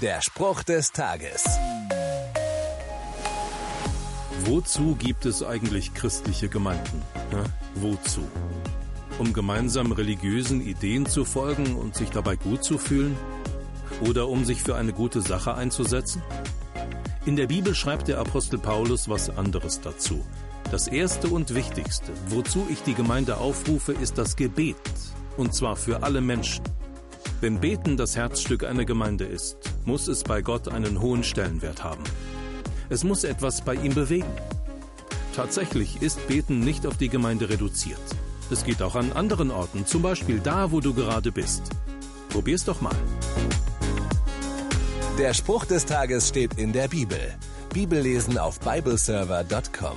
Der Spruch des Tages. Wozu gibt es eigentlich christliche Gemeinden? Ja, wozu? Um gemeinsam religiösen Ideen zu folgen und sich dabei gut zu fühlen? Oder um sich für eine gute Sache einzusetzen? In der Bibel schreibt der Apostel Paulus was anderes dazu. Das Erste und Wichtigste, wozu ich die Gemeinde aufrufe, ist das Gebet. Und zwar für alle Menschen. Wenn Beten das Herzstück einer Gemeinde ist, muss es bei Gott einen hohen Stellenwert haben. Es muss etwas bei ihm bewegen. Tatsächlich ist Beten nicht auf die Gemeinde reduziert. Es geht auch an anderen Orten, zum Beispiel da, wo du gerade bist. Probier's doch mal. Der Spruch des Tages steht in der Bibel. Bibellesen auf bibleserver.com.